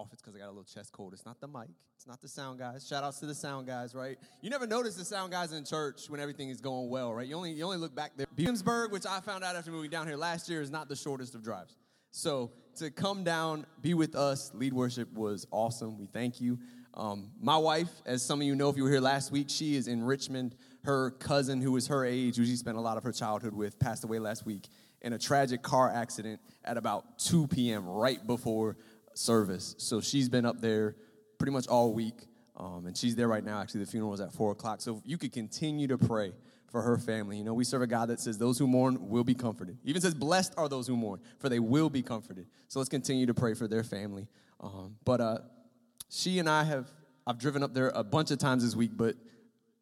off, it's because I got a little chest cold. It's not the mic, it's not the sound guys. Shout outs to the sound guys, right? You never notice the sound guys in church when everything is going well, right? You only you only look back there. Williamsburg, which I found out after moving down here last year, is not the shortest of drives. So to come down, be with us, lead worship was awesome. We thank you. Um, my wife, as some of you know, if you were here last week, she is in Richmond. Her cousin, who was her age, who she spent a lot of her childhood with, passed away last week in a tragic car accident at about 2 p.m., right before service. So she's been up there pretty much all week, um, and she's there right now. Actually, the funeral is at 4 o'clock. So you could continue to pray for her family. You know, we serve a God that says, Those who mourn will be comforted. Even says, Blessed are those who mourn, for they will be comforted. So let's continue to pray for their family. Um, but uh, she and I have, I've driven up there a bunch of times this week, but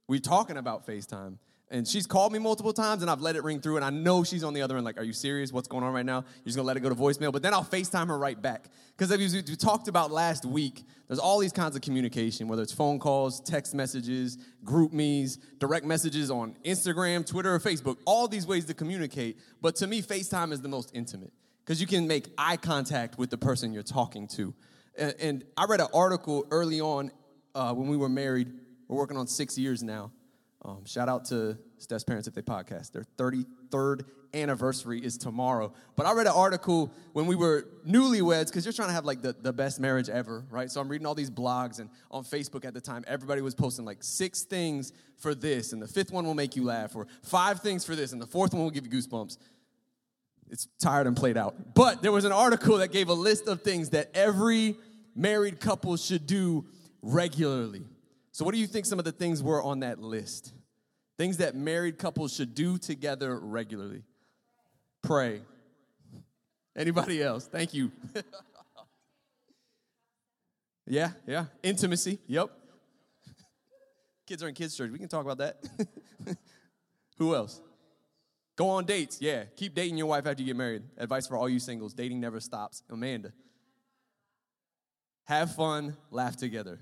we're talking about FaceTime. And she's called me multiple times and I've let it ring through and I know she's on the other end, like, are you serious? What's going on right now? You're just gonna let it go to voicemail. But then I'll FaceTime her right back. Because as we talked about last week, there's all these kinds of communication, whether it's phone calls, text messages, GroupMe's, direct messages on Instagram, Twitter, or Facebook, all these ways to communicate. But to me, FaceTime is the most intimate because you can make eye contact with the person you're talking to. And, I read an article early on uh, when we were married. We're working on six years now um, shout out to Steph's parents if they podcast. Their 33rd anniversary is tomorrow. But I read an article when we were newlyweds, because you're trying to have like the, the best marriage ever, right? So I'm reading all these blogs, and on Facebook at the time, everybody was posting like six things for this, and the fifth one will make you laugh, or five things for this, and the fourth one will give you goosebumps. It's tired and played out. But there was an article that gave a list of things that every married couple should do regularly. So, what do you think some of the things were on that list? Things that married couples should do together regularly. Pray. Anybody else? Thank you. yeah, yeah. Intimacy. Yep. Kids are in kids' church. We can talk about that. Who else? Go on dates. Yeah. Keep dating your wife after you get married. Advice for all you singles dating never stops. Amanda. Have fun, laugh together.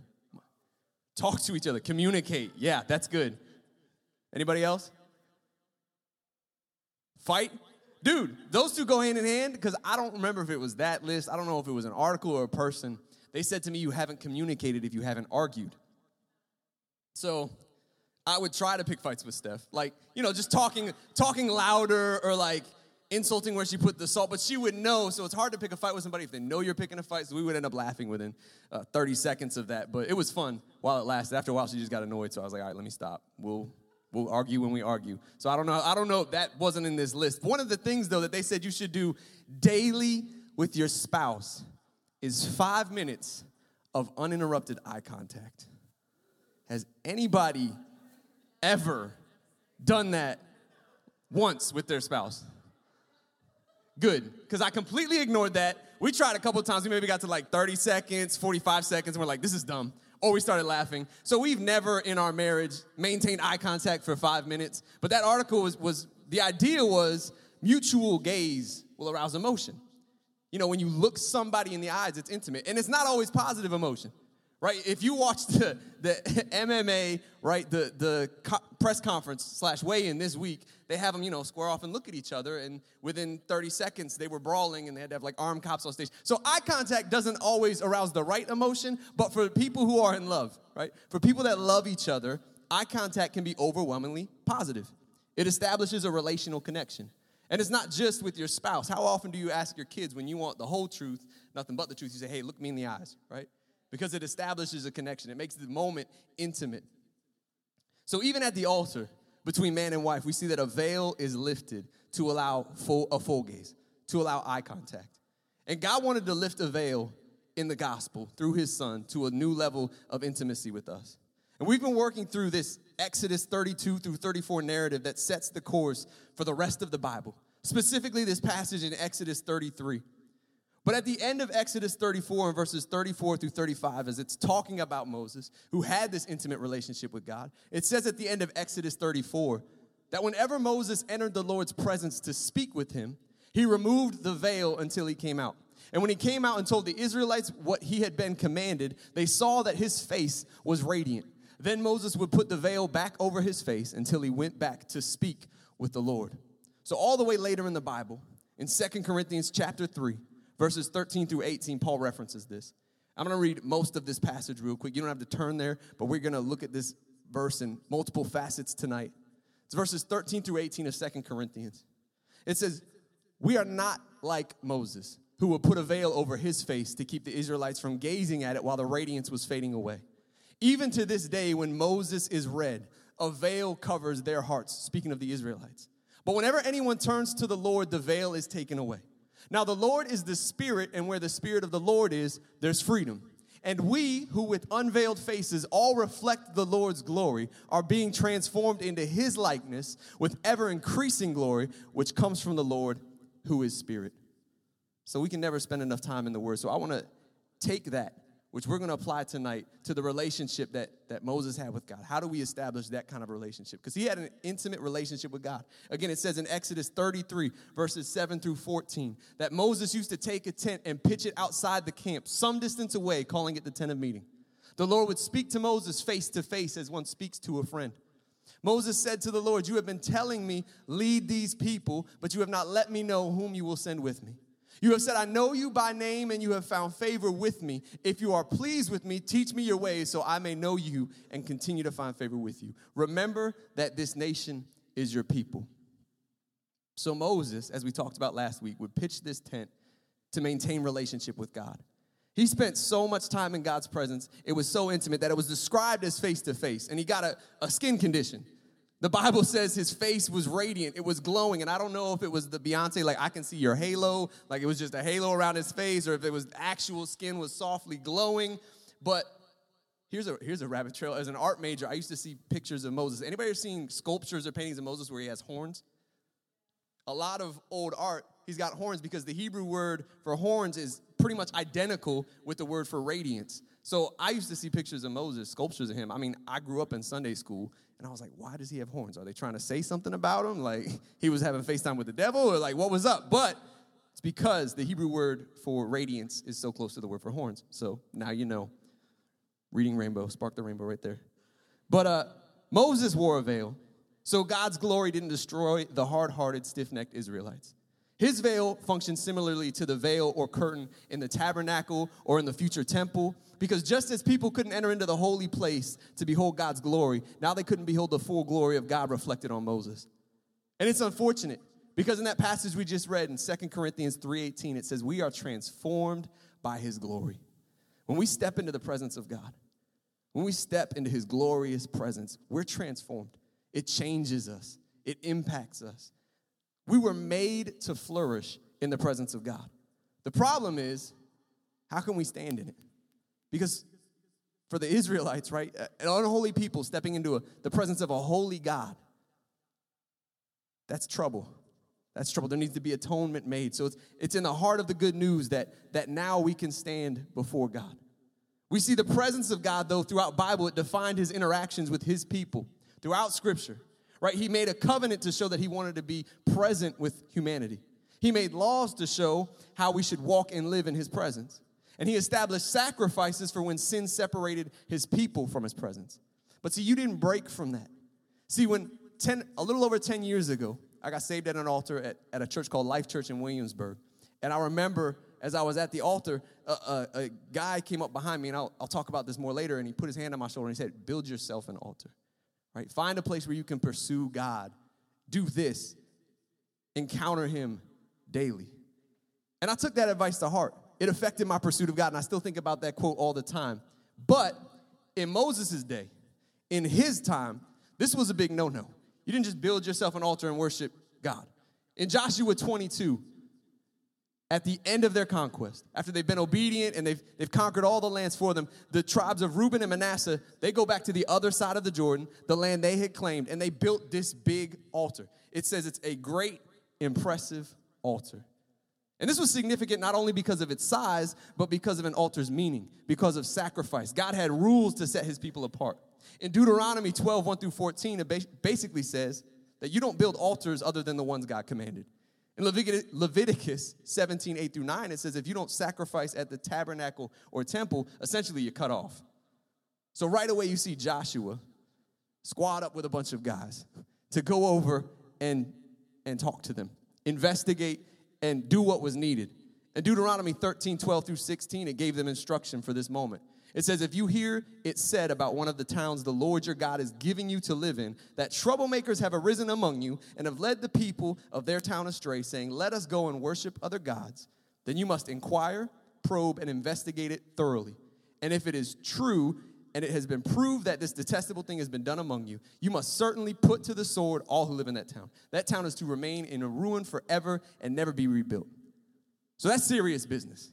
Talk to each other, communicate. Yeah, that's good. Anybody else? Fight? Dude, those two go hand in hand because I don't remember if it was that list. I don't know if it was an article or a person. They said to me, You haven't communicated if you haven't argued. So I would try to pick fights with Steph. Like, you know, just talking, talking louder or like insulting where she put the salt, but she would know. So it's hard to pick a fight with somebody if they know you're picking a fight. So we would end up laughing within uh, 30 seconds of that. But it was fun while it lasted. After a while, she just got annoyed. So I was like, all right, let me stop. We'll we'll argue when we argue. So I don't know. I don't know that wasn't in this list. One of the things though that they said you should do daily with your spouse is five minutes of uninterrupted eye contact. Has anybody ever done that once with their spouse? Good, because I completely ignored that. We tried a couple times. We maybe got to like 30 seconds, 45 seconds, and we're like, this is dumb. Or we started laughing. So we've never in our marriage maintained eye contact for five minutes. But that article was, was the idea was mutual gaze will arouse emotion. You know, when you look somebody in the eyes, it's intimate. And it's not always positive emotion right? If you watch the, the MMA, right, the, the co- press conference slash weigh-in this week, they have them, you know, square off and look at each other, and within 30 seconds, they were brawling, and they had to have, like, armed cops on stage. So eye contact doesn't always arouse the right emotion, but for people who are in love, right, for people that love each other, eye contact can be overwhelmingly positive. It establishes a relational connection. And it's not just with your spouse. How often do you ask your kids when you want the whole truth, nothing but the truth? You say, hey, look me in the eyes, right? Because it establishes a connection. It makes the moment intimate. So even at the altar between man and wife, we see that a veil is lifted to allow full, a full gaze, to allow eye contact. And God wanted to lift a veil in the gospel through his son to a new level of intimacy with us. And we've been working through this Exodus 32 through 34 narrative that sets the course for the rest of the Bible, specifically this passage in Exodus 33. But at the end of Exodus 34 and verses 34 through 35, as it's talking about Moses, who had this intimate relationship with God, it says at the end of Exodus 34 that whenever Moses entered the Lord's presence to speak with him, he removed the veil until he came out. And when he came out and told the Israelites what he had been commanded, they saw that his face was radiant. Then Moses would put the veil back over his face until he went back to speak with the Lord. So all the way later in the Bible, in Second Corinthians chapter 3, verses 13 through 18, Paul references this. I'm going to read most of this passage real quick. You don't have to turn there, but we're going to look at this verse in multiple facets tonight. It's verses 13 through 18 of Second Corinthians. It says, We are not like Moses, who would put a veil over his face to keep the Israelites from gazing at it while the radiance was fading away. Even to this day, when Moses is read, a veil covers their hearts, speaking of the Israelites. But whenever anyone turns to the Lord, the veil is taken away. Now, the Lord is the Spirit, and where the Spirit of the Lord is, there's freedom. And we, who with unveiled faces all reflect the Lord's glory, are being transformed into his likeness with ever increasing glory, which comes from the Lord, who is Spirit. So we can never spend enough time in the Word. So I want to take that which we're going to apply tonight to the relationship that, that Moses had with God. How do we establish that kind of relationship? Because he had an intimate relationship with God. Again, it says in Exodus 33, verses 7 through 14, that Moses used to take a tent and pitch it outside the camp, some distance away, calling it the tent of meeting. The Lord would speak to Moses face to face as one speaks to a friend. Moses said to the Lord, You have been telling me, lead these people, but you have not let me know whom you will send with me. You have said, I know you by name, and you have found favor with me. If you are pleased with me, teach me your ways so I may know you and continue to find favor with you. Remember that this nation is your people. So Moses, as we talked about last week, would pitch this tent to maintain relationship with God. He spent so much time in God's presence, it was so intimate that it was described as face to face, and he got a, a skin condition. The Bible says his face was radiant, it was glowing. And I don't know if it was the Beyonce, like I can see your halo, like it was just a halo around his face, or if it was actual skin was softly glowing. But here's a here's a rabbit trail. As an art major, I used to see pictures of Moses. Anybody ever seen sculptures or paintings of Moses where he has horns? A lot of old art, he's got horns because the Hebrew word for horns is pretty much identical with the word for radiance. So I used to see pictures of Moses, sculptures of him. I mean, I grew up in Sunday school, and I was like, why does he have horns? Are they trying to say something about him? Like he was having FaceTime with the devil, or like what was up? But it's because the Hebrew word for radiance is so close to the word for horns. So now you know. Reading rainbow, spark the rainbow right there. But uh, Moses wore a veil, so God's glory didn't destroy the hard hearted, stiff necked Israelites. His veil functioned similarly to the veil or curtain in the tabernacle or in the future temple, because just as people couldn't enter into the holy place to behold God's glory, now they couldn't behold the full glory of God reflected on Moses. And it's unfortunate because in that passage we just read in Second Corinthians 3:18 it says we are transformed by his glory. When we step into the presence of God, when we step into his glorious presence, we're transformed. It changes us. It impacts us. We were made to flourish in the presence of God. The problem is, how can we stand in it? Because for the Israelites, right, an unholy people stepping into a, the presence of a holy God, that's trouble. That's trouble. There needs to be atonement made. So it's, it's in the heart of the good news that, that now we can stand before God. We see the presence of God, though, throughout Bible, it defined his interactions with his people throughout Scripture right? He made a covenant to show that he wanted to be present with humanity. He made laws to show how we should walk and live in his presence. And he established sacrifices for when sin separated his people from his presence. But see, you didn't break from that. See, when 10, a little over 10 years ago, I got saved at an altar at, at a church called Life Church in Williamsburg. And I remember as I was at the altar, a, a, a guy came up behind me, and I'll, I'll talk about this more later, and he put his hand on my shoulder and he said, Build yourself an altar right? Find a place where you can pursue God. Do this. Encounter Him daily. And I took that advice to heart. It affected my pursuit of God, and I still think about that quote all the time. But in Moses' day, in his time, this was a big no no. You didn't just build yourself an altar and worship God. In Joshua 22, at the end of their conquest, after they've been obedient and they've, they've conquered all the lands for them, the tribes of Reuben and Manasseh, they go back to the other side of the Jordan, the land they had claimed, and they built this big altar. It says it's a great, impressive altar. And this was significant not only because of its size, but because of an altar's meaning, because of sacrifice. God had rules to set his people apart. In Deuteronomy 12, 1 through 14, it basically says that you don't build altars other than the ones God commanded. In Leviticus 17, 8 through 9, it says if you don't sacrifice at the tabernacle or temple, essentially you're cut off. So right away you see Joshua squad up with a bunch of guys to go over and, and talk to them, investigate, and do what was needed. In Deuteronomy 13, 12 through 16, it gave them instruction for this moment. It says, If you hear it said about one of the towns the Lord your God is giving you to live in, that troublemakers have arisen among you and have led the people of their town astray, saying, Let us go and worship other gods, then you must inquire, probe, and investigate it thoroughly. And if it is true, and it has been proved that this detestable thing has been done among you, you must certainly put to the sword all who live in that town. That town is to remain in a ruin forever and never be rebuilt. So that's serious business.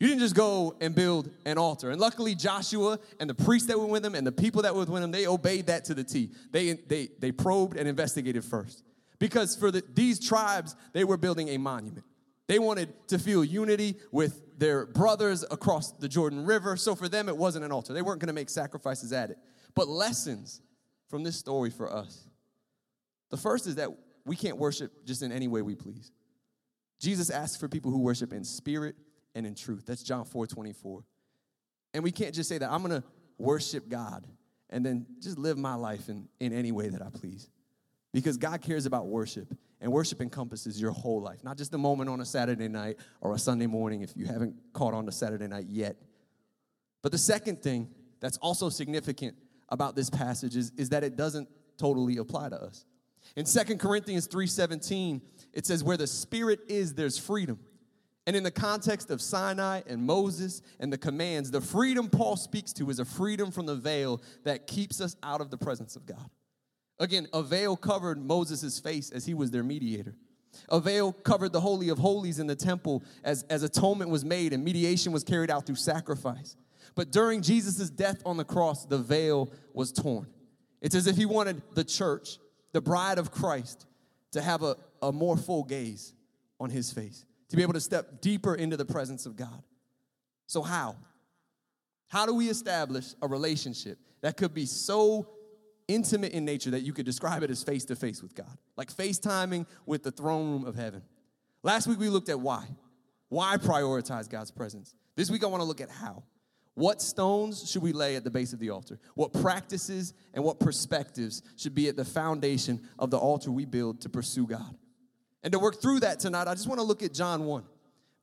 You didn't just go and build an altar. And luckily, Joshua and the priests that were with him and the people that were with him, they obeyed that to the T. They, they, they probed and investigated first. Because for the, these tribes, they were building a monument. They wanted to feel unity with their brothers across the Jordan River. So for them, it wasn't an altar. They weren't going to make sacrifices at it. But lessons from this story for us. The first is that we can't worship just in any way we please. Jesus asks for people who worship in spirit and in truth. That's John 4 24. And we can't just say that I'm gonna worship God and then just live my life in, in any way that I please. Because God cares about worship, and worship encompasses your whole life, not just a moment on a Saturday night or a Sunday morning if you haven't caught on to Saturday night yet. But the second thing that's also significant about this passage is, is that it doesn't totally apply to us. In Second Corinthians 3:17, it says, Where the Spirit is, there's freedom. And in the context of Sinai and Moses and the commands, the freedom Paul speaks to is a freedom from the veil that keeps us out of the presence of God. Again, a veil covered Moses' face as he was their mediator. A veil covered the Holy of Holies in the temple as, as atonement was made and mediation was carried out through sacrifice. But during Jesus' death on the cross, the veil was torn. It's as if he wanted the church, the bride of Christ, to have a, a more full gaze on his face to be able to step deeper into the presence of God. So, how? How do we establish a relationship that could be so intimate in nature that you could describe it as face to face with God? Like FaceTiming with the throne room of heaven. Last week we looked at why. Why prioritize God's presence? This week I want to look at how. What stones should we lay at the base of the altar? What practices and what perspectives should be at the foundation of the altar we build to pursue God? And to work through that tonight, I just want to look at John 1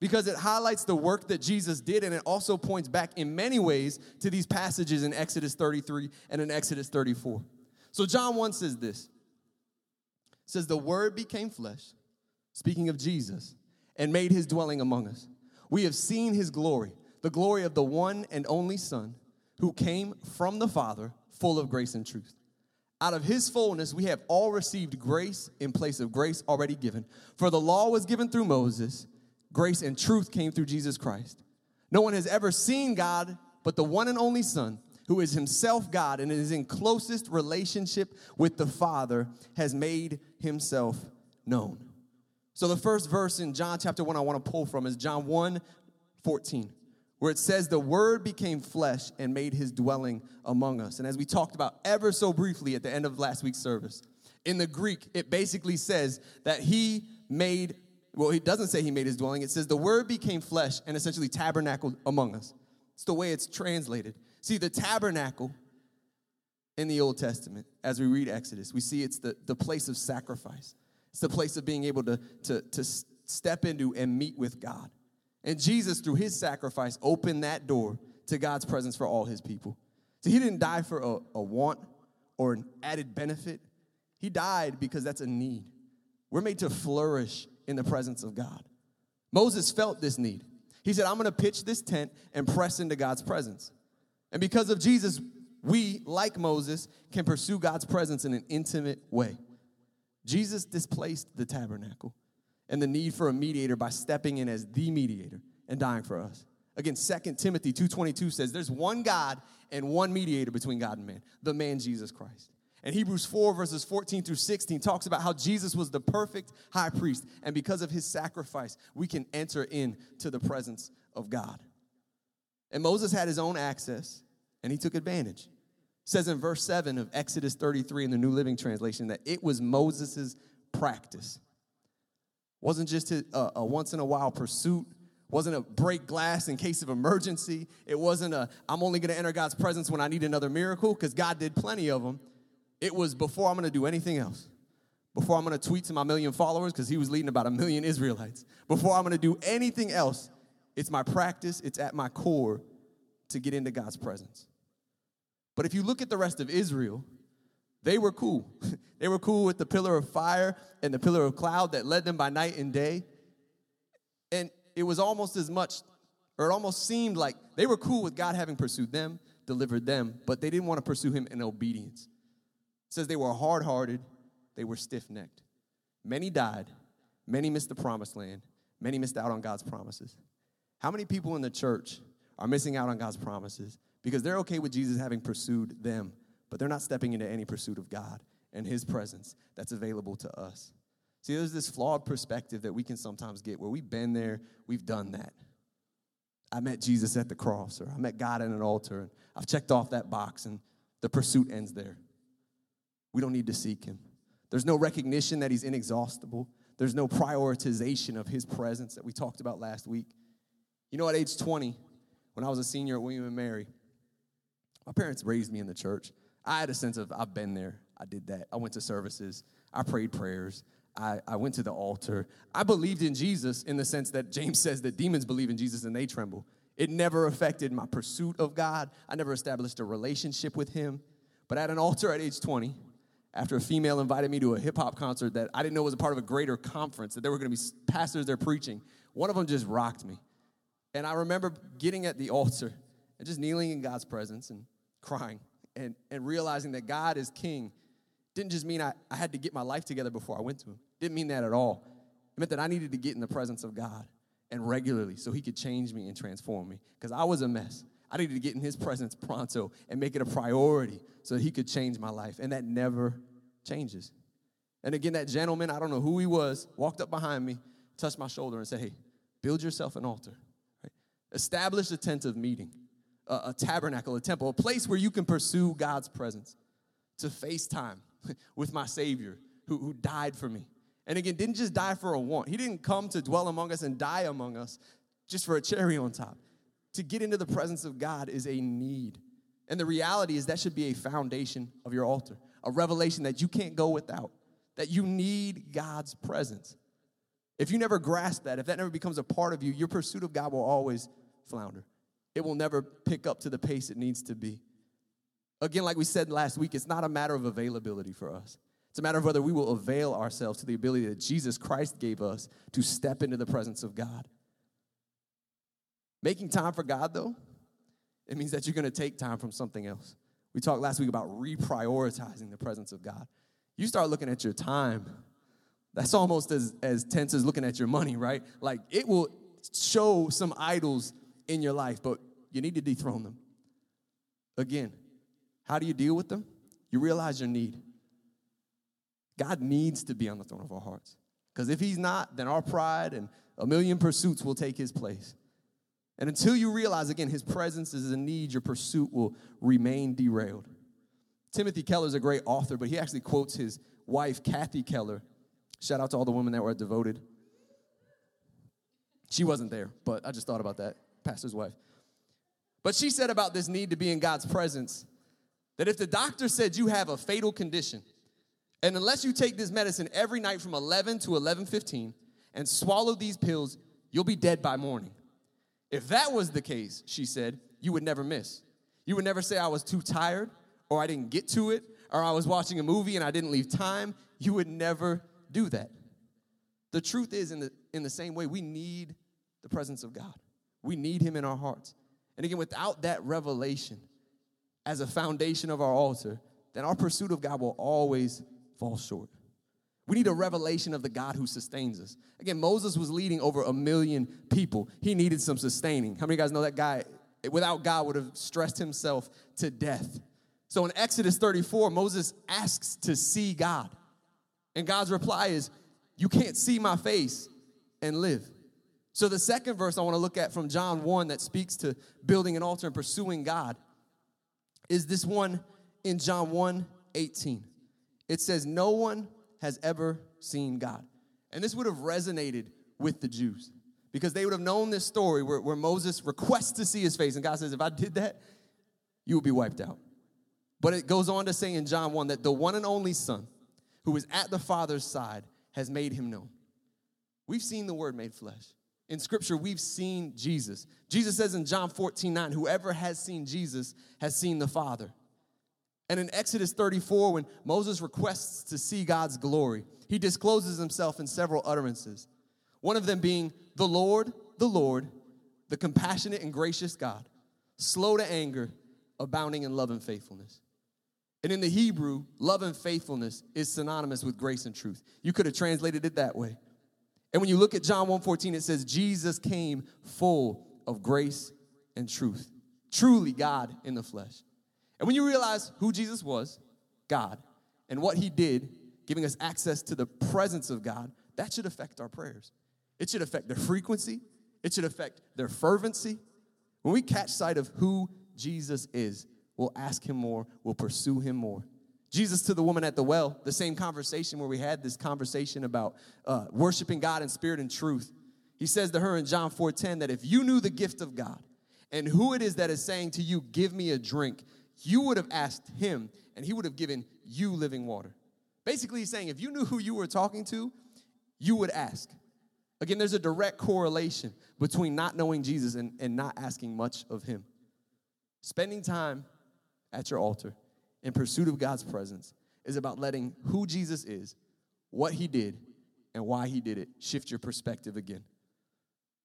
because it highlights the work that Jesus did and it also points back in many ways to these passages in Exodus 33 and in Exodus 34. So John 1 says this. Says the word became flesh, speaking of Jesus, and made his dwelling among us. We have seen his glory, the glory of the one and only Son who came from the Father, full of grace and truth. Out of his fullness, we have all received grace in place of grace already given. For the law was given through Moses, grace and truth came through Jesus Christ. No one has ever seen God but the one and only Son, who is himself God and is in closest relationship with the Father, has made himself known. So, the first verse in John chapter 1 I want to pull from is John 1 14 where it says the word became flesh and made his dwelling among us. And as we talked about ever so briefly at the end of last week's service, in the Greek, it basically says that he made, well, he doesn't say he made his dwelling. It says the word became flesh and essentially tabernacled among us. It's the way it's translated. See, the tabernacle in the Old Testament, as we read Exodus, we see it's the, the place of sacrifice. It's the place of being able to, to, to step into and meet with God. And Jesus, through his sacrifice, opened that door to God's presence for all his people. So he didn't die for a, a want or an added benefit. He died because that's a need. We're made to flourish in the presence of God. Moses felt this need. He said, I'm gonna pitch this tent and press into God's presence. And because of Jesus, we, like Moses, can pursue God's presence in an intimate way. Jesus displaced the tabernacle and the need for a mediator by stepping in as the mediator and dying for us. Again, 2 Timothy 2:22 says there's one God and one mediator between God and man, the man Jesus Christ. And Hebrews 4 verses 14 through 16 talks about how Jesus was the perfect high priest and because of his sacrifice, we can enter into the presence of God. And Moses had his own access and he took advantage. It says in verse 7 of Exodus 33 in the New Living Translation that it was Moses' practice wasn't just a, a once in a while pursuit. Wasn't a break glass in case of emergency. It wasn't a I'm only going to enter God's presence when I need another miracle because God did plenty of them. It was before I'm to do anything else. Before I'm to tweet to my million followers because he was leading about a million Israelites. Before I'm to do anything else, It's my practice, it's at my core to get into God's presence. But if you look at the rest of Israel, they were cool. they were cool with the pillar of fire and the pillar of cloud that led them by night and day. And it was almost as much, or it almost seemed like they were cool with God having pursued them, delivered them, but they didn't want to pursue Him in obedience. Says they were hard hearted, they were stiff necked. Many died, many missed the promised land, many missed out on God's promises. How many people in the church are missing out on God's promises because they're okay with Jesus having pursued them, but they're not stepping into any pursuit of God and His presence that's available to us? See, there's this flawed perspective that we can sometimes get where we've been there, we've done that. I met Jesus at the cross, or I met God at an altar, and I've checked off that box, and the pursuit ends there. We don't need to seek Him. There's no recognition that He's inexhaustible. There's no prioritization of His presence that we talked about last week. You know, at age 20, when I was a senior at William and Mary, my parents raised me in the church. I had a sense of I've been there. I did that. I went to services. I prayed prayers. I, I went to the altar. I believed in Jesus in the sense that James says that demons believe in Jesus and they tremble. It never affected my pursuit of God. I never established a relationship with Him. But at an altar at age 20, after a female invited me to a hip hop concert that I didn't know was a part of a greater conference, that there were going to be pastors there preaching, one of them just rocked me. And I remember getting at the altar and just kneeling in God's presence and crying and, and realizing that God is king didn't just mean I, I had to get my life together before I went to him. Didn't mean that at all. It meant that I needed to get in the presence of God and regularly so he could change me and transform me because I was a mess. I needed to get in his presence pronto and make it a priority so he could change my life. And that never changes. And again, that gentleman, I don't know who he was, walked up behind me, touched my shoulder, and said, Hey, build yourself an altar. Right? Establish a tent of meeting, a, a tabernacle, a temple, a place where you can pursue God's presence, to FaceTime with my Savior who, who died for me. And again, didn't just die for a want. He didn't come to dwell among us and die among us just for a cherry on top. To get into the presence of God is a need. And the reality is that should be a foundation of your altar, a revelation that you can't go without, that you need God's presence. If you never grasp that, if that never becomes a part of you, your pursuit of God will always flounder. It will never pick up to the pace it needs to be. Again, like we said last week, it's not a matter of availability for us. It's a matter of whether we will avail ourselves to the ability that Jesus Christ gave us to step into the presence of God. Making time for God, though, it means that you're going to take time from something else. We talked last week about reprioritizing the presence of God. You start looking at your time, that's almost as, as tense as looking at your money, right? Like it will show some idols in your life, but you need to dethrone them. Again, how do you deal with them? You realize your need. God needs to be on the throne of our hearts. Because if He's not, then our pride and a million pursuits will take His place. And until you realize, again, His presence is a need, your pursuit will remain derailed. Timothy Keller is a great author, but he actually quotes his wife, Kathy Keller. Shout out to all the women that were devoted. She wasn't there, but I just thought about that, pastor's wife. But she said about this need to be in God's presence that if the doctor said you have a fatal condition, and unless you take this medicine every night from 11 to 11:15 and swallow these pills, you'll be dead by morning. If that was the case, she said, you would never miss. You would never say I was too tired or I didn't get to it or I was watching a movie and I didn't leave time. You would never do that. The truth is in the in the same way we need the presence of God. We need him in our hearts. And again without that revelation, as a foundation of our altar, then our pursuit of God will always fall short. We need a revelation of the God who sustains us. Again, Moses was leading over a million people. He needed some sustaining. How many of you guys know that guy, without God, would have stressed himself to death? So in Exodus 34, Moses asks to see God. And God's reply is, You can't see my face and live. So the second verse I want to look at from John 1 that speaks to building an altar and pursuing God is this one in John 1 18. It says, No one has ever seen God. And this would have resonated with the Jews because they would have known this story where, where Moses requests to see his face. And God says, If I did that, you would be wiped out. But it goes on to say in John 1 that the one and only Son who is at the Father's side has made him known. We've seen the Word made flesh in scripture, we've seen Jesus. Jesus says in John 14, 9, whoever has seen Jesus has seen the Father. And in Exodus 34, when Moses requests to see God's glory, he discloses himself in several utterances. One of them being, The Lord, the Lord, the compassionate and gracious God, slow to anger, abounding in love and faithfulness. And in the Hebrew, love and faithfulness is synonymous with grace and truth. You could have translated it that way. And when you look at John 1:14, it says, Jesus came full of grace and truth. Truly God in the flesh. And when you realize who Jesus was, God, and what he did, giving us access to the presence of God, that should affect our prayers. It should affect their frequency, it should affect their fervency. When we catch sight of who Jesus is, we'll ask him more, we'll pursue him more. Jesus to the woman at the well, the same conversation where we had this conversation about uh, worshiping God in spirit and truth. He says to her in John 4:10 that if you knew the gift of God and who it is that is saying to you, "Give me a drink," you would have asked him, and he would have given you living water. Basically, he's saying if you knew who you were talking to, you would ask. Again, there's a direct correlation between not knowing Jesus and, and not asking much of him. Spending time at your altar in pursuit of God's presence is about letting who Jesus is, what he did, and why he did it shift your perspective again.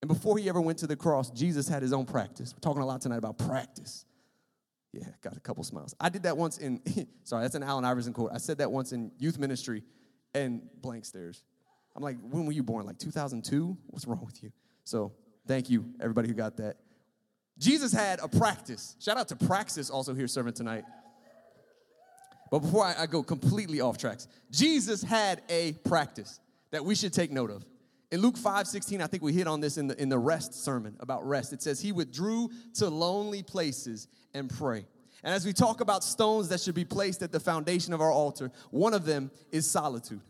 And before he ever went to the cross, Jesus had his own practice. We're talking a lot tonight about practice. Yeah, got a couple smiles. I did that once in, sorry, that's an Allen Iverson quote. I said that once in youth ministry and blank stares. I'm like, when were you born? Like 2002? What's wrong with you? So thank you, everybody who got that. Jesus had a practice. Shout out to Praxis also here serving tonight. But before I, I go completely off tracks, Jesus had a practice that we should take note of. In Luke 5 16, I think we hit on this in the, in the rest sermon about rest. It says, He withdrew to lonely places and pray. And as we talk about stones that should be placed at the foundation of our altar, one of them is solitude.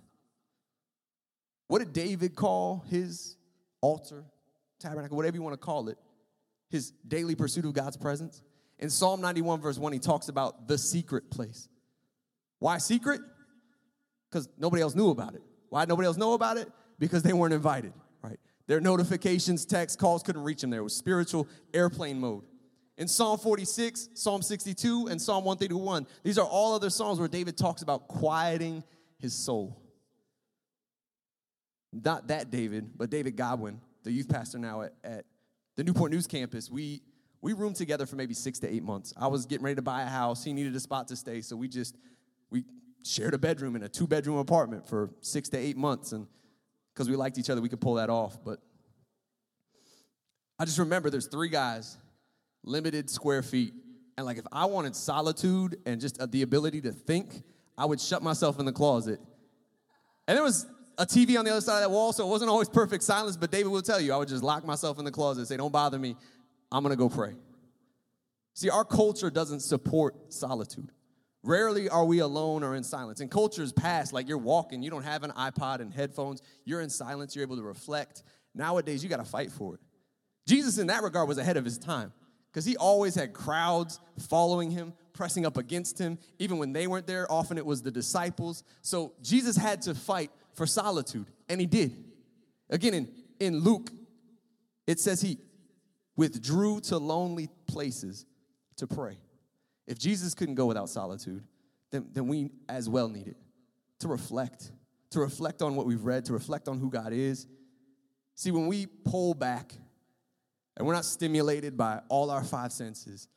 What did David call his altar, tabernacle, whatever you want to call it? His daily pursuit of God's presence? In Psalm 91, verse 1, he talks about the secret place. Why secret? Because nobody else knew about it. Why nobody else know about it? Because they weren't invited, right? Their notifications, texts, calls couldn't reach them there. Was spiritual airplane mode. In Psalm 46, Psalm 62, and Psalm 131, these are all other Psalms where David talks about quieting his soul. Not that David, but David Godwin, the youth pastor now at, at the Newport News campus. We we roomed together for maybe six to eight months. I was getting ready to buy a house. He needed a spot to stay, so we just we shared a bedroom in a two bedroom apartment for six to eight months. And because we liked each other, we could pull that off. But I just remember there's three guys, limited square feet. And like if I wanted solitude and just uh, the ability to think, I would shut myself in the closet. And there was a TV on the other side of that wall, so it wasn't always perfect silence, but David will tell you, I would just lock myself in the closet and say, Don't bother me. I'm gonna go pray. See, our culture doesn't support solitude. Rarely are we alone or in silence. In cultures past, like you're walking, you don't have an iPod and headphones, you're in silence, you're able to reflect. Nowadays, you got to fight for it. Jesus, in that regard, was ahead of his time because he always had crowds following him, pressing up against him. Even when they weren't there, often it was the disciples. So Jesus had to fight for solitude, and he did. Again, in, in Luke, it says he withdrew to lonely places to pray. If Jesus couldn't go without solitude, then, then we as well need it to reflect, to reflect on what we've read, to reflect on who God is. See, when we pull back and we're not stimulated by all our five senses,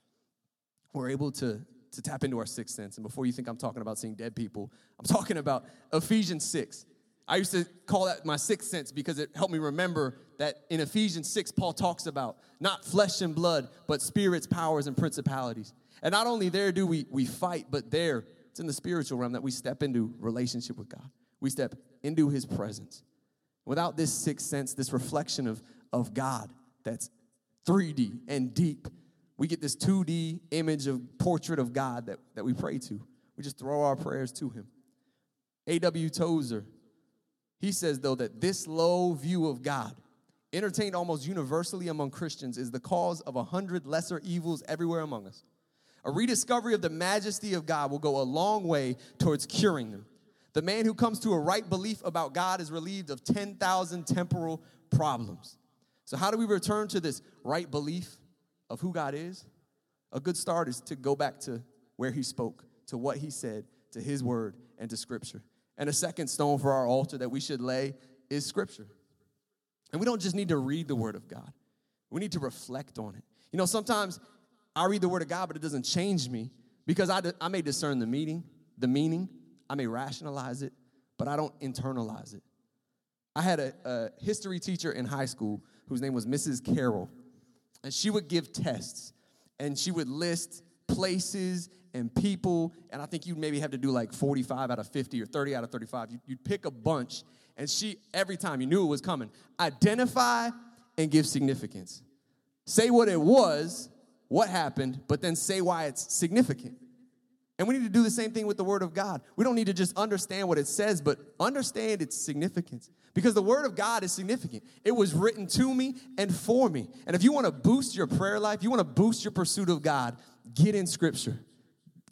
we're able to, to tap into our sixth sense. And before you think I'm talking about seeing dead people, I'm talking about Ephesians 6. I used to call that my sixth sense because it helped me remember that in Ephesians 6, Paul talks about not flesh and blood, but spirits, powers, and principalities. And not only there do we, we fight, but there, it's in the spiritual realm that we step into relationship with God. We step into his presence. Without this sixth sense, this reflection of, of God that's 3D and deep, we get this 2D image of portrait of God that, that we pray to. We just throw our prayers to him. A.W. Tozer, he says, though, that this low view of God, entertained almost universally among Christians, is the cause of a hundred lesser evils everywhere among us. A rediscovery of the majesty of God will go a long way towards curing them. The man who comes to a right belief about God is relieved of 10,000 temporal problems. So, how do we return to this right belief of who God is? A good start is to go back to where He spoke, to what He said, to His word, and to Scripture. And a second stone for our altar that we should lay is Scripture. And we don't just need to read the Word of God, we need to reflect on it. You know, sometimes I read the Word of God, but it doesn't change me because I, I may discern the meaning, the meaning, I may rationalize it, but I don't internalize it. I had a, a history teacher in high school whose name was Mrs. Carroll. And she would give tests and she would list places and people. And I think you'd maybe have to do like 45 out of 50 or 30 out of 35. You'd pick a bunch. And she, every time you knew it was coming, identify and give significance. Say what it was, what happened, but then say why it's significant. And we need to do the same thing with the Word of God. We don't need to just understand what it says, but understand its significance. Because the Word of God is significant. It was written to me and for me. And if you want to boost your prayer life, you want to boost your pursuit of God, get in Scripture.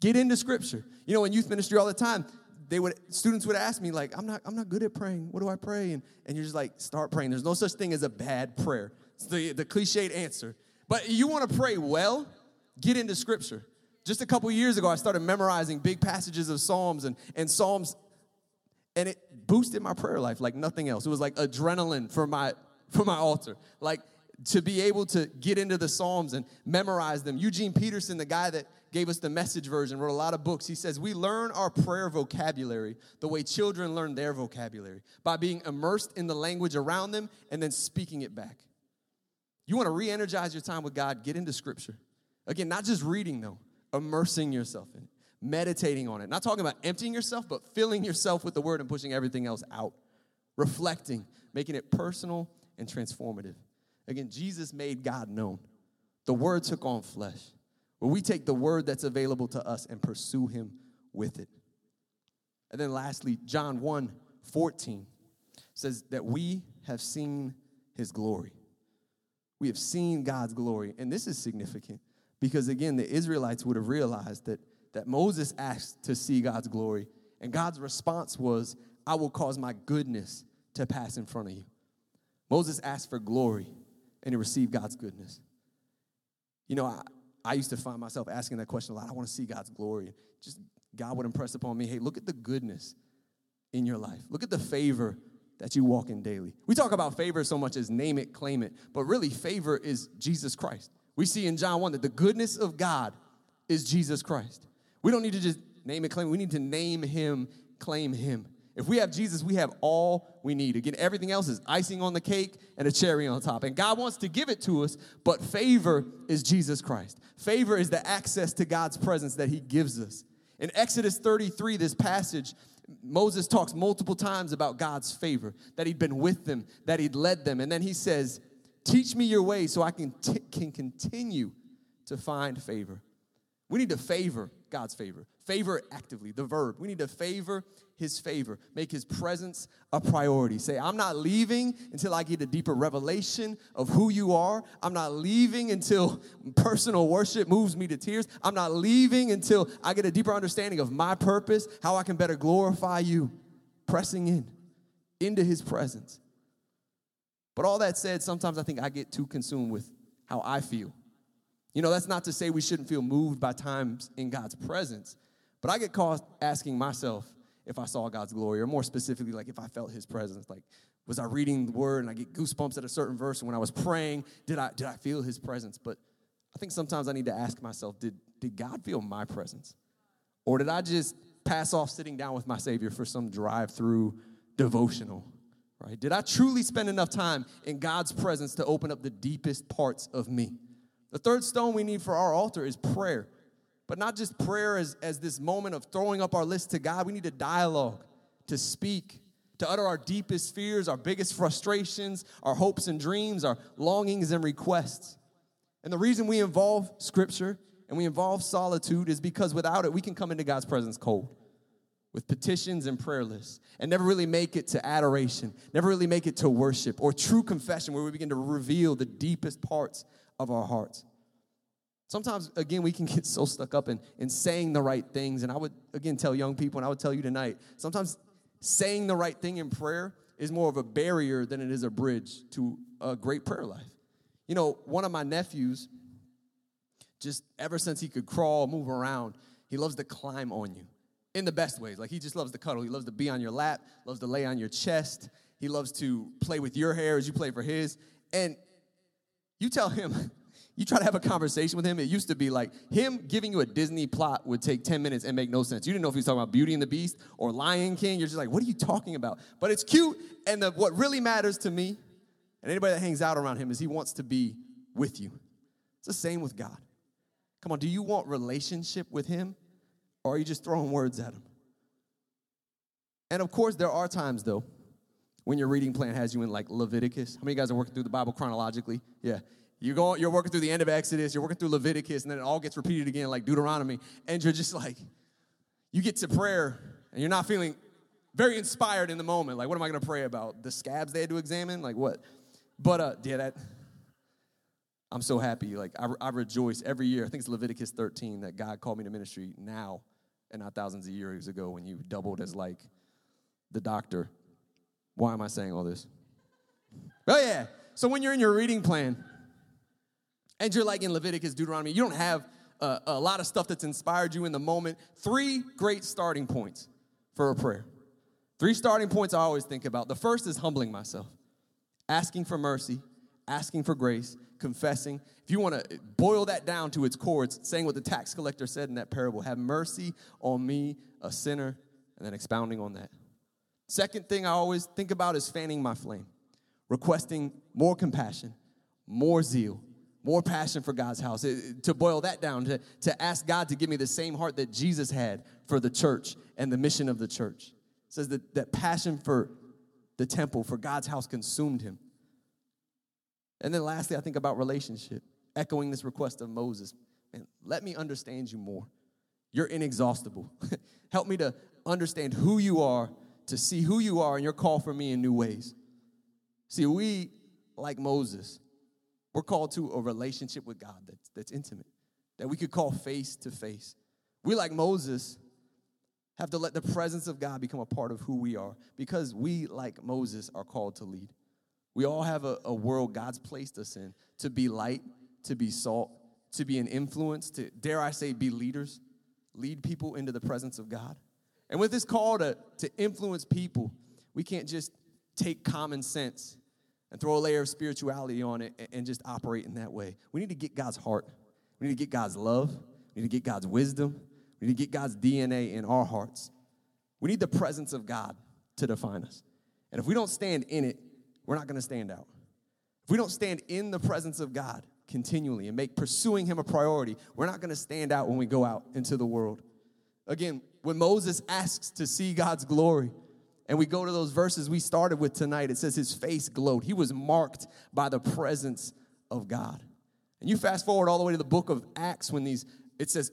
Get into Scripture. You know, in youth ministry all the time, they would students would ask me like, "I'm not I'm not good at praying. What do I pray?" And and you're just like, "Start praying." There's no such thing as a bad prayer. It's the the cliched answer. But you want to pray well, get into Scripture. Just a couple years ago, I started memorizing big passages of Psalms and, and Psalms, and it boosted my prayer life like nothing else. It was like adrenaline for my for my altar. Like to be able to get into the Psalms and memorize them. Eugene Peterson, the guy that gave us the message version, wrote a lot of books. He says, We learn our prayer vocabulary the way children learn their vocabulary by being immersed in the language around them and then speaking it back. You want to re energize your time with God, get into Scripture. Again, not just reading, though, immersing yourself in it, meditating on it. Not talking about emptying yourself, but filling yourself with the word and pushing everything else out. Reflecting, making it personal and transformative. Again, Jesus made God known. The word took on flesh. Where we take the word that's available to us and pursue him with it. And then lastly, John 1 14 says that we have seen his glory. We have seen God's glory. And this is significant because again, the Israelites would have realized that, that Moses asked to see God's glory, and God's response was, I will cause my goodness to pass in front of you. Moses asked for glory, and he received God's goodness. You know, I, I used to find myself asking that question a lot. I want to see God's glory. Just God would impress upon me, hey, look at the goodness in your life. Look at the favor that you walk in daily. We talk about favor so much as name it, claim it, but really, favor is Jesus Christ. We see in John 1 that the goodness of God is Jesus Christ. We don't need to just name it, claim, it. we need to name him, claim him. If we have Jesus, we have all we need. Again, everything else is icing on the cake and a cherry on top. And God wants to give it to us, but favor is Jesus Christ. Favor is the access to God's presence that he gives us. In Exodus 33, this passage, Moses talks multiple times about God's favor, that he'd been with them, that he'd led them. And then he says, Teach me your way so I can, t- can continue to find favor. We need to favor God's favor. Favor actively, the verb. We need to favor his favor. Make his presence a priority. Say, I'm not leaving until I get a deeper revelation of who you are. I'm not leaving until personal worship moves me to tears. I'm not leaving until I get a deeper understanding of my purpose, how I can better glorify you. Pressing in into his presence. But all that said, sometimes I think I get too consumed with how I feel. You know, that's not to say we shouldn't feel moved by times in God's presence, but I get caught asking myself if I saw God's glory, or more specifically, like if I felt His presence. Like, was I reading the Word and I get goosebumps at a certain verse? And when I was praying, did I did I feel His presence? But I think sometimes I need to ask myself, did did God feel my presence, or did I just pass off sitting down with my Savior for some drive-through devotional? right? Did I truly spend enough time in God's presence to open up the deepest parts of me? The third stone we need for our altar is prayer. But not just prayer as, as this moment of throwing up our list to God. We need a dialogue, to speak, to utter our deepest fears, our biggest frustrations, our hopes and dreams, our longings and requests. And the reason we involve scripture and we involve solitude is because without it, we can come into God's presence cold with petitions and prayer lists and never really make it to adoration, never really make it to worship or true confession where we begin to reveal the deepest parts of our hearts. Sometimes, again, we can get so stuck up in, in saying the right things. And I would, again, tell young people, and I would tell you tonight, sometimes saying the right thing in prayer is more of a barrier than it is a bridge to a great prayer life. You know, one of my nephews, just ever since he could crawl, move around, he loves to climb on you in the best ways. Like he just loves to cuddle. He loves to be on your lap, loves to lay on your chest. He loves to play with your hair as you play for his. And you tell him, you try to have a conversation with him, it used to be like him giving you a Disney plot would take 10 minutes and make no sense. You didn't know if he was talking about Beauty and the Beast or Lion King. You're just like, what are you talking about? But it's cute. And the, what really matters to me and anybody that hangs out around him is he wants to be with you. It's the same with God. Come on, do you want relationship with him or are you just throwing words at him? And of course, there are times though when your reading plan has you in like Leviticus. How many of you guys are working through the Bible chronologically? Yeah. You're going, you're working through the end of Exodus, you're working through Leviticus, and then it all gets repeated again, like Deuteronomy. And you're just like, you get to prayer, and you're not feeling very inspired in the moment. Like, what am I gonna pray about? The scabs they had to examine? Like, what? But uh, yeah, that I'm so happy. Like, I, I rejoice every year. I think it's Leviticus 13 that God called me to ministry now and not thousands of years ago when you doubled as like the doctor. Why am I saying all this? Oh, yeah. So when you're in your reading plan, and you're like in Leviticus, Deuteronomy, you don't have a, a lot of stuff that's inspired you in the moment. Three great starting points for a prayer. Three starting points I always think about. The first is humbling myself, asking for mercy, asking for grace, confessing. If you want to boil that down to its core, it's saying what the tax collector said in that parable have mercy on me, a sinner, and then expounding on that. Second thing I always think about is fanning my flame, requesting more compassion, more zeal, more passion for God's house. It, to boil that down, to, to ask God to give me the same heart that Jesus had for the church and the mission of the church. It says that, that passion for the temple, for God's house, consumed him. And then lastly, I think about relationship, echoing this request of Moses. And let me understand you more. You're inexhaustible. Help me to understand who you are, to see who you are, and your call for me in new ways. See, we, like Moses, we're called to a relationship with God that's, that's intimate, that we could call face to face. We, like Moses, have to let the presence of God become a part of who we are because we, like Moses, are called to lead. We all have a, a world God's placed us in to be light, to be salt, to be an influence, to, dare I say, be leaders, lead people into the presence of God. And with this call to, to influence people, we can't just take common sense and throw a layer of spirituality on it and just operate in that way. We need to get God's heart. We need to get God's love. We need to get God's wisdom. We need to get God's DNA in our hearts. We need the presence of God to define us. And if we don't stand in it, we're not going to stand out. If we don't stand in the presence of God continually and make pursuing Him a priority, we're not going to stand out when we go out into the world. Again, when Moses asks to see God's glory, and we go to those verses we started with tonight. It says his face glowed. He was marked by the presence of God. And you fast forward all the way to the book of Acts when these, it says,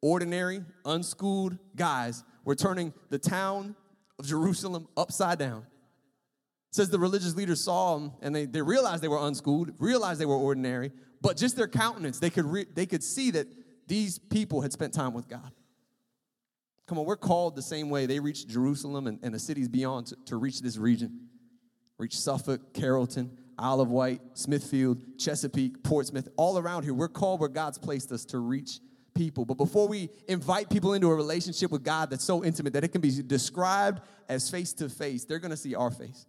ordinary, unschooled guys were turning the town of Jerusalem upside down. It says the religious leaders saw them and they, they realized they were unschooled, realized they were ordinary, but just their countenance, they could, re, they could see that these people had spent time with God. Come on, we're called the same way they reached Jerusalem and, and the cities beyond to, to reach this region. Reach Suffolk, Carrollton, of Wight, Smithfield, Chesapeake, Portsmouth, all around here. We're called where God's placed us to reach people. But before we invite people into a relationship with God that's so intimate that it can be described as face to face, they're going to see our face.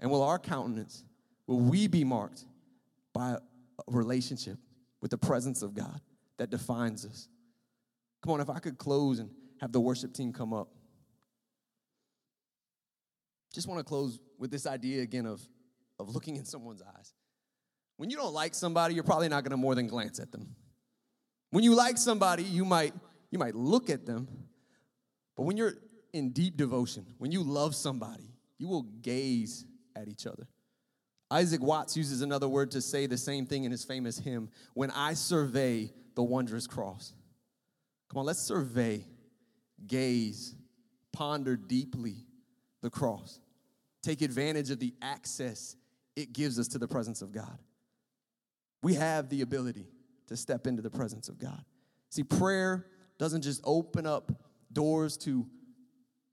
And will our countenance, will we be marked by a relationship with the presence of God that defines us? Come on, if I could close and have the worship team come up. Just want to close with this idea again of, of looking in someone's eyes. When you don't like somebody, you're probably not going to more than glance at them. When you like somebody, you might you might look at them. But when you're in deep devotion, when you love somebody, you will gaze at each other. Isaac Watts uses another word to say the same thing in his famous hymn, When I Survey the Wondrous Cross. Come on, let's survey gaze, ponder deeply the cross. Take advantage of the access it gives us to the presence of God. We have the ability to step into the presence of God. See, prayer doesn't just open up doors to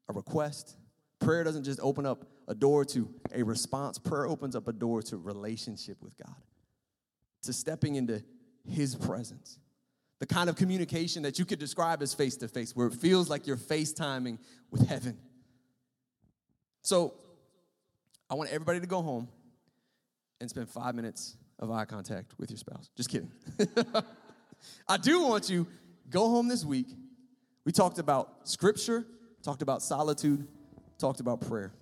a request, prayer doesn't just open up a door to a response. Prayer opens up a door to relationship with God, to stepping into His presence. The kind of communication that you could describe as face to face, where it feels like you're FaceTiming with heaven. So, I want everybody to go home and spend five minutes of eye contact with your spouse. Just kidding. I do want you go home this week. We talked about scripture, talked about solitude, talked about prayer.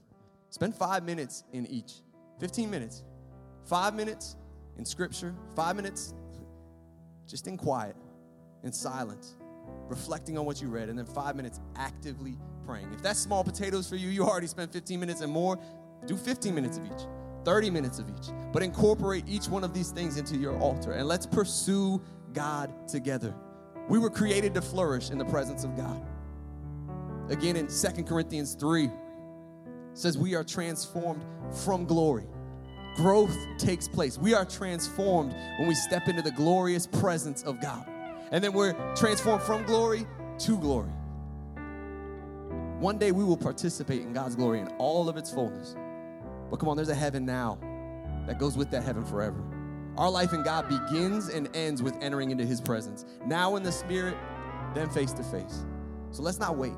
Spend five minutes in each. 15 minutes. Five minutes in scripture, five minutes just in quiet, in silence, reflecting on what you read, and then five minutes actively praying. If that's small potatoes for you, you already spent 15 minutes and more, do 15 minutes of each. 30 minutes of each. But incorporate each one of these things into your altar and let's pursue God together. We were created to flourish in the presence of God. Again, in Second Corinthians 3, says we are transformed from glory. Growth takes place. We are transformed when we step into the glorious presence of God. And then we're transformed from glory to glory. One day we will participate in God's glory in all of its fullness. But come on, there's a heaven now that goes with that heaven forever. Our life in God begins and ends with entering into His presence. Now in the Spirit, then face to face. So let's not wait.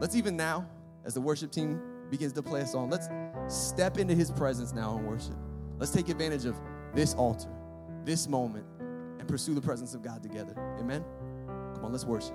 Let's even now, as the worship team begins to play a song, let's step into His presence now and worship. Let's take advantage of this altar, this moment, and pursue the presence of God together. Amen? Come on, let's worship.